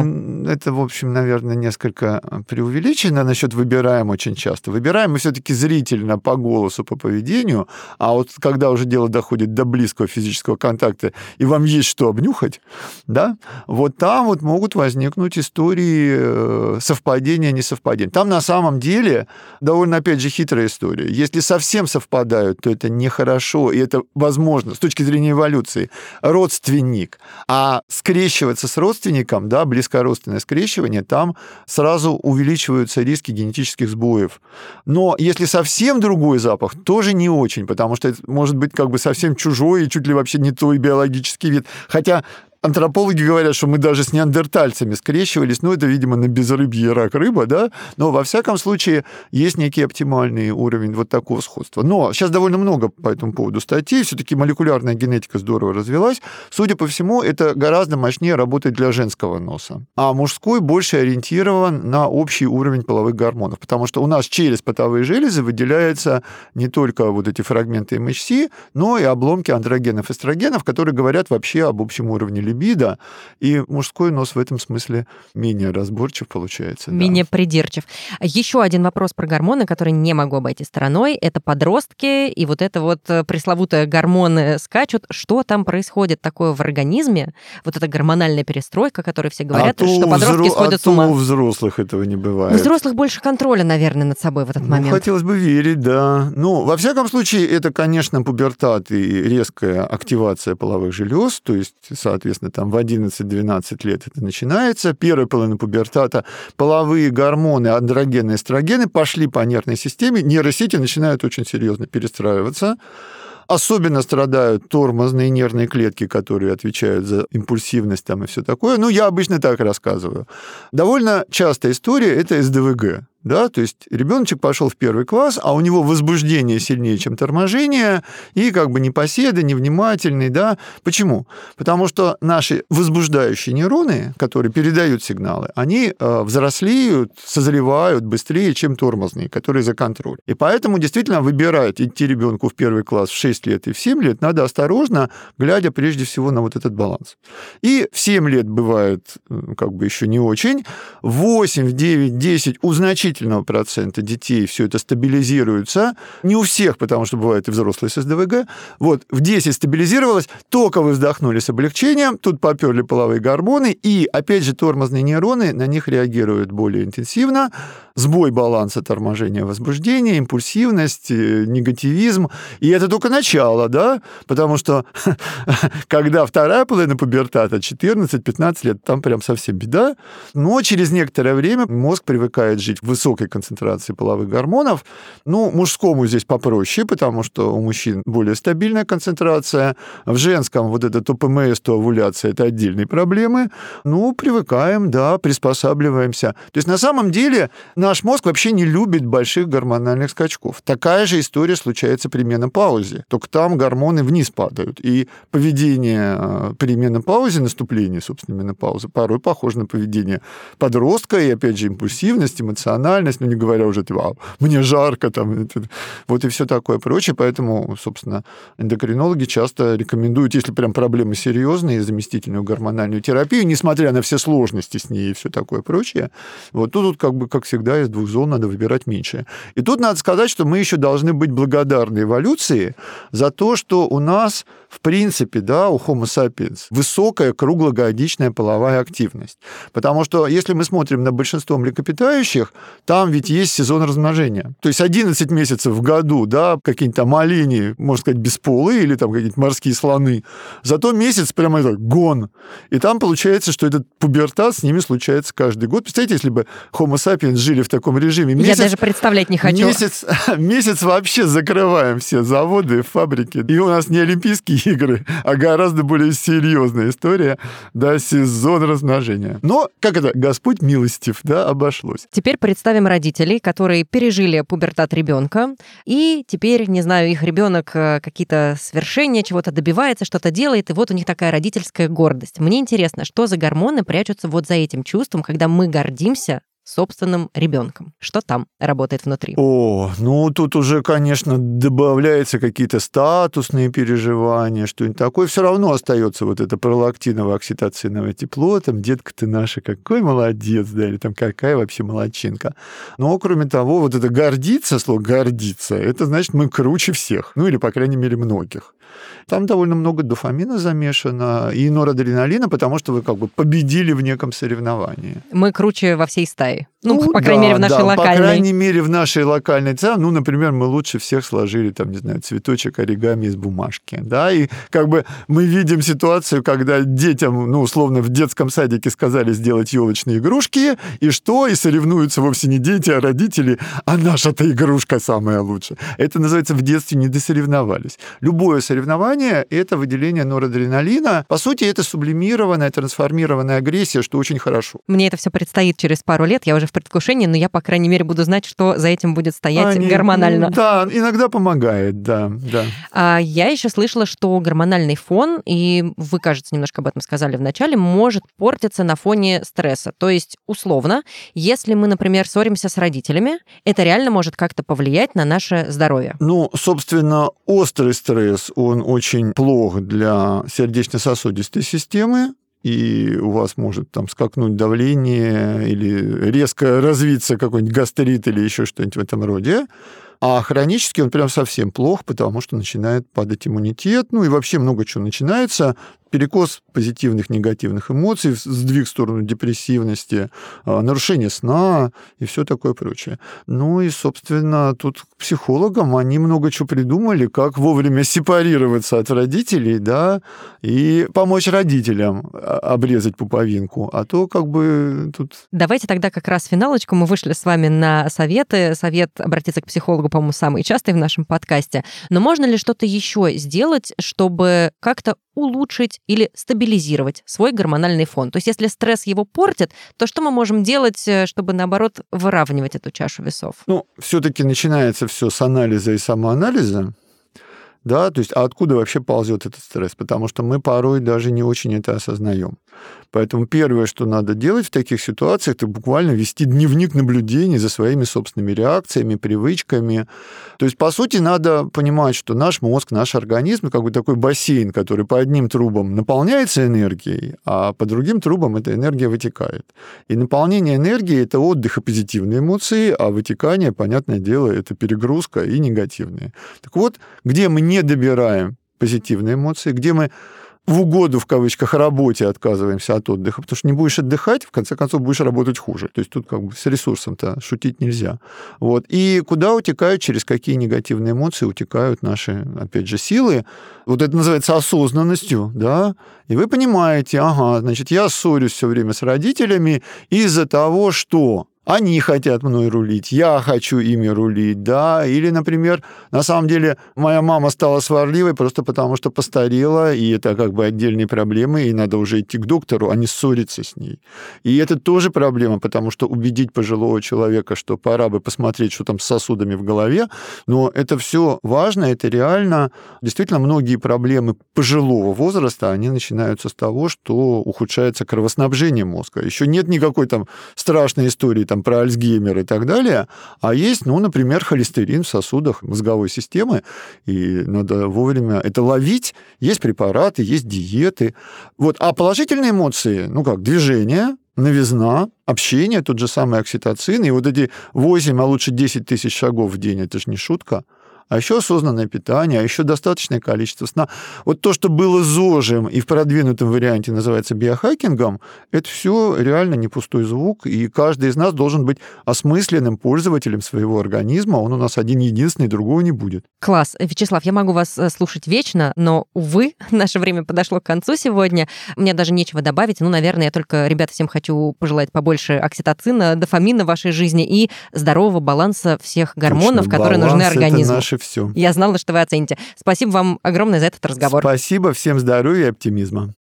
[SPEAKER 2] Это, в общем, наверное, несколько преувеличено насчет выбираем очень часто. Выбираем мы все-таки зрительно по голосу, по поведению, а вот когда уже дело доходит до близкого физического контакта, и вам есть что обнюхать, да, вот там вот могут возникнуть истории э, совпадения, несовпадения. Там на самом деле довольно, опять же, хитрая история если совсем совпадают, то это нехорошо, и это возможно с точки зрения эволюции. Родственник. А скрещиваться с родственником, да, близкородственное скрещивание, там сразу увеличиваются риски генетических сбоев. Но если совсем другой запах, тоже не очень, потому что это может быть как бы совсем чужой и чуть ли вообще не твой биологический вид. Хотя антропологи говорят, что мы даже с неандертальцами скрещивались, ну, это, видимо, на безрыбье рак рыба, да, но во всяком случае есть некий оптимальный уровень вот такого сходства. Но сейчас довольно много по этому поводу статей, все-таки молекулярная генетика здорово развелась. Судя по всему, это гораздо мощнее работает для женского носа. А мужской больше ориентирован на общий уровень половых гормонов, потому что у нас через потовые железы выделяются не только вот эти фрагменты МХС, но и обломки андрогенов, эстрогенов, которые говорят вообще об общем уровне либидо и мужской нос в этом смысле менее разборчив получается.
[SPEAKER 1] Менее да. придирчив. Еще один вопрос про гормоны, который не могу обойти стороной. Это подростки, и вот это вот э, пресловутые гормоны скачут. Что там происходит такое в организме? Вот эта гормональная перестройка, о которой все говорят, а что подростки взро... сходят а с ума.
[SPEAKER 2] у взрослых этого не бывает.
[SPEAKER 1] У взрослых больше контроля, наверное, над собой в этот
[SPEAKER 2] ну,
[SPEAKER 1] момент.
[SPEAKER 2] Хотелось бы верить, да. Ну, во всяком случае, это, конечно, пубертат и резкая активация половых желез, то есть, соответственно, соответственно, там в 11-12 лет это начинается, первая половина пубертата, половые гормоны, андрогены, эстрогены пошли по нервной системе, нейросети начинают очень серьезно перестраиваться, Особенно страдают тормозные нервные клетки, которые отвечают за импульсивность там и все такое. Ну, я обычно так рассказываю. Довольно частая история – это СДВГ да, то есть ребеночек пошел в первый класс, а у него возбуждение сильнее, чем торможение, и как бы непоседа, невнимательный, да. Почему? Потому что наши возбуждающие нейроны, которые передают сигналы, они э, взрослеют, созревают быстрее, чем тормозные, которые за контроль. И поэтому действительно выбирать идти ребенку в первый класс в 6 лет и в 7 лет надо осторожно, глядя прежде всего на вот этот баланс. И в 7 лет бывает как бы еще не очень, в 8, в 9, 10 у значительно значительного процента детей все это стабилизируется. Не у всех, потому что бывает и взрослые с СДВГ. Вот, в 10 стабилизировалось, только вы вздохнули с облегчением, тут поперли половые гормоны, и, опять же, тормозные нейроны на них реагируют более интенсивно, сбой баланса торможения возбуждения, импульсивность, э, негативизм. И это только начало, да, потому что когда вторая половина пубертата, 14-15 лет, там прям совсем беда. Но через некоторое время мозг привыкает жить в высокой концентрации половых гормонов. Ну, мужскому здесь попроще, потому что у мужчин более стабильная концентрация. В женском вот этот ОПМС, то овуляция, это отдельные проблемы. Ну, привыкаем, да, приспосабливаемся. То есть на самом деле наш мозг вообще не любит больших гормональных скачков. Такая же история случается при менопаузе. Только там гормоны вниз падают. И поведение э, при менопаузе, наступлении, собственно, менопаузы, порой похоже на поведение подростка, и, опять же, импульсивность, эмоциональность, ну, не говоря уже, типа, мне жарко, там, вот и все такое прочее. Поэтому, собственно, эндокринологи часто рекомендуют, если прям проблемы серьезные, заместительную гормональную терапию, несмотря на все сложности с ней и все такое прочее. Вот тут как бы, как всегда, из двух зон надо выбирать меньшее. И тут надо сказать, что мы еще должны быть благодарны эволюции за то, что у нас, в принципе, да, у Homo sapiens высокая круглогодичная половая активность. Потому что если мы смотрим на большинство млекопитающих, там ведь есть сезон размножения. То есть 11 месяцев в году, да, какие-нибудь там олени, можно сказать, бесполые или там какие-нибудь морские слоны. Зато месяц прямо это гон. И там получается, что этот пубертат с ними случается каждый год. Представляете, если бы Homo sapiens жили в таком режиме.
[SPEAKER 1] Месяц, Я даже представлять не хочу.
[SPEAKER 2] Месяц, месяц вообще закрываем все заводы, фабрики. И у нас не Олимпийские игры, а гораздо более серьезная история, да, сезон размножения. Но, как это, Господь милостив, да, обошлось.
[SPEAKER 1] Теперь представим родителей, которые пережили пубертат ребенка, и теперь, не знаю, их ребенок э, какие-то свершения, чего-то добивается, что-то делает, и вот у них такая родительская гордость. Мне интересно, что за гормоны прячутся вот за этим чувством, когда мы гордимся собственным ребенком. Что там работает внутри?
[SPEAKER 2] О, ну тут уже, конечно, добавляются какие-то статусные переживания, что-нибудь такое. Все равно остается вот это пролактиново окситоциновое тепло, там, детка ты наша, какой молодец, да, или там какая вообще молодчинка. Но, кроме того, вот это гордиться, слово гордиться, это значит, мы круче всех, ну или, по крайней мере, многих. Там довольно много дофамина замешано и норадреналина, потому что вы как бы победили в неком соревновании.
[SPEAKER 1] Мы круче во всей стае. Ну, ну по крайней да, мере, в нашей да, локальной.
[SPEAKER 2] По крайней мере, в нашей локальной ЦА, ну, например, мы лучше всех сложили, там, не знаю, цветочек оригами из бумажки, да, и как бы мы видим ситуацию, когда детям, ну, условно, в детском садике сказали сделать елочные игрушки, и что? И соревнуются вовсе не дети, а родители, а наша-то игрушка самая лучшая. Это называется в детстве не досоревновались. Любое соревнование — это выделение норадреналина. По сути, это сублимированная, трансформированная агрессия, что очень хорошо.
[SPEAKER 1] Мне это все предстоит через пару лет, я уже в предвкушении, но я, по крайней мере, буду знать, что за этим будет стоять Они, гормонально.
[SPEAKER 2] Да, иногда помогает, да, да.
[SPEAKER 1] А я еще слышала, что гормональный фон, и вы, кажется, немножко об этом сказали в начале, может портиться на фоне стресса. То есть, условно, если мы, например, ссоримся с родителями, это реально может как-то повлиять на наше здоровье.
[SPEAKER 2] Ну, собственно, острый стресс, он очень плох для сердечно-сосудистой системы, и у вас может там скакнуть давление или резко развиться какой-нибудь гастрит или еще что-нибудь в этом роде. А хронически он прям совсем плох, потому что начинает падать иммунитет, ну и вообще много чего начинается перекос позитивных, негативных эмоций, сдвиг в сторону депрессивности, а, нарушение сна и все такое прочее. Ну и, собственно, тут к психологам они много чего придумали, как вовремя сепарироваться от родителей, да, и помочь родителям а, обрезать пуповинку, а то как бы тут...
[SPEAKER 1] Давайте тогда как раз финалочку. Мы вышли с вами на советы. Совет обратиться к психологу, по-моему, самый частый в нашем подкасте. Но можно ли что-то еще сделать, чтобы как-то улучшить или стабилизировать свой гормональный фон. То есть если стресс его портит, то что мы можем делать, э, чтобы, наоборот, выравнивать эту чашу весов?
[SPEAKER 2] Ну, все-таки начинается все с анализа и самоанализа да, то есть а откуда вообще ползет этот стресс, потому что мы порой даже не очень это осознаем. Поэтому первое, что надо делать в таких ситуациях, это буквально вести дневник наблюдений за своими собственными реакциями, привычками. То есть, по сути, надо понимать, что наш мозг, наш организм как бы такой бассейн, который по одним трубам наполняется энергией, а по другим трубам эта энергия вытекает. И наполнение энергии – это отдых и позитивные эмоции, а вытекание, понятное дело, это перегрузка и негативные. Так вот, где мы не добираем позитивные эмоции, где мы в угоду, в кавычках, работе отказываемся от отдыха, потому что не будешь отдыхать, в конце концов, будешь работать хуже. То есть тут как бы с ресурсом-то шутить нельзя. Вот. И куда утекают, через какие негативные эмоции утекают наши, опять же, силы. Вот это называется осознанностью, да, и вы понимаете, ага, значит, я ссорюсь все время с родителями из-за того, что они хотят мной рулить, я хочу ими рулить, да, или, например, на самом деле моя мама стала сварливой просто потому, что постарела, и это как бы отдельные проблемы, и надо уже идти к доктору, а не ссориться с ней. И это тоже проблема, потому что убедить пожилого человека, что пора бы посмотреть, что там с сосудами в голове, но это все важно, это реально. Действительно, многие проблемы пожилого возраста, они начинаются с того, что ухудшается кровоснабжение мозга. Еще нет никакой там страшной истории, там, про Альцгеймер и так далее, а есть, ну, например, холестерин в сосудах мозговой системы, и надо вовремя это ловить. Есть препараты, есть диеты. Вот. А положительные эмоции, ну как, движение, новизна, общение, тот же самый окситоцин, и вот эти 8, а лучше 10 тысяч шагов в день, это же не шутка – а еще осознанное питание, а еще достаточное количество сна. Вот то, что было ЗОЖем и в продвинутом варианте называется биохакингом, это все реально не пустой звук, и каждый из нас должен быть осмысленным пользователем своего организма, он у нас один единственный, другого не будет.
[SPEAKER 1] Класс. Вячеслав, я могу вас э, слушать вечно, но, увы, наше время подошло к концу сегодня. Мне даже нечего добавить. Ну, наверное, я только, ребята, всем хочу пожелать побольше окситоцина, дофамина в вашей жизни и здорового баланса всех гормонов, Точно, которые нужны организму.
[SPEAKER 2] Наше все.
[SPEAKER 1] Я знала, что вы оцените. Спасибо вам огромное за этот разговор.
[SPEAKER 2] Спасибо, всем здоровья и оптимизма.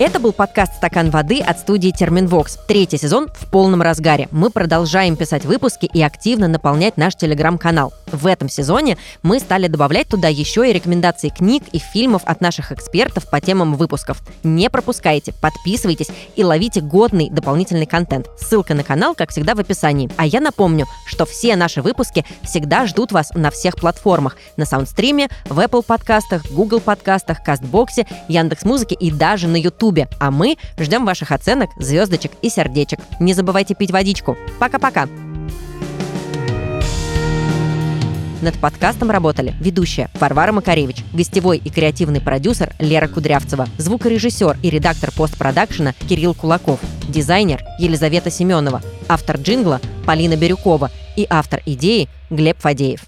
[SPEAKER 1] Это был подкаст «Стакан воды» от студии «Терминвокс». Третий сезон в полном разгаре. Мы продолжаем писать выпуски и активно наполнять наш телеграм-канал. В этом сезоне мы стали добавлять туда еще и рекомендации книг и фильмов от наших экспертов по темам выпусков. Не пропускайте, подписывайтесь и ловите годный дополнительный контент. Ссылка на канал, как всегда, в описании. А я напомню, что все наши выпуски всегда ждут вас на всех платформах. На Саундстриме, в Apple подкастах, Google подкастах, Кастбоксе, Яндекс.Музыке и даже на YouTube Ютубе. А мы ждем ваших оценок, звездочек и сердечек. Не забывайте пить водичку. Пока-пока! Над подкастом работали ведущая Варвара Макаревич, гостевой и креативный продюсер Лера Кудрявцева, звукорежиссер и редактор постпродакшена Кирилл Кулаков, дизайнер Елизавета Семенова, автор джингла Полина Бирюкова и автор идеи Глеб Фадеев.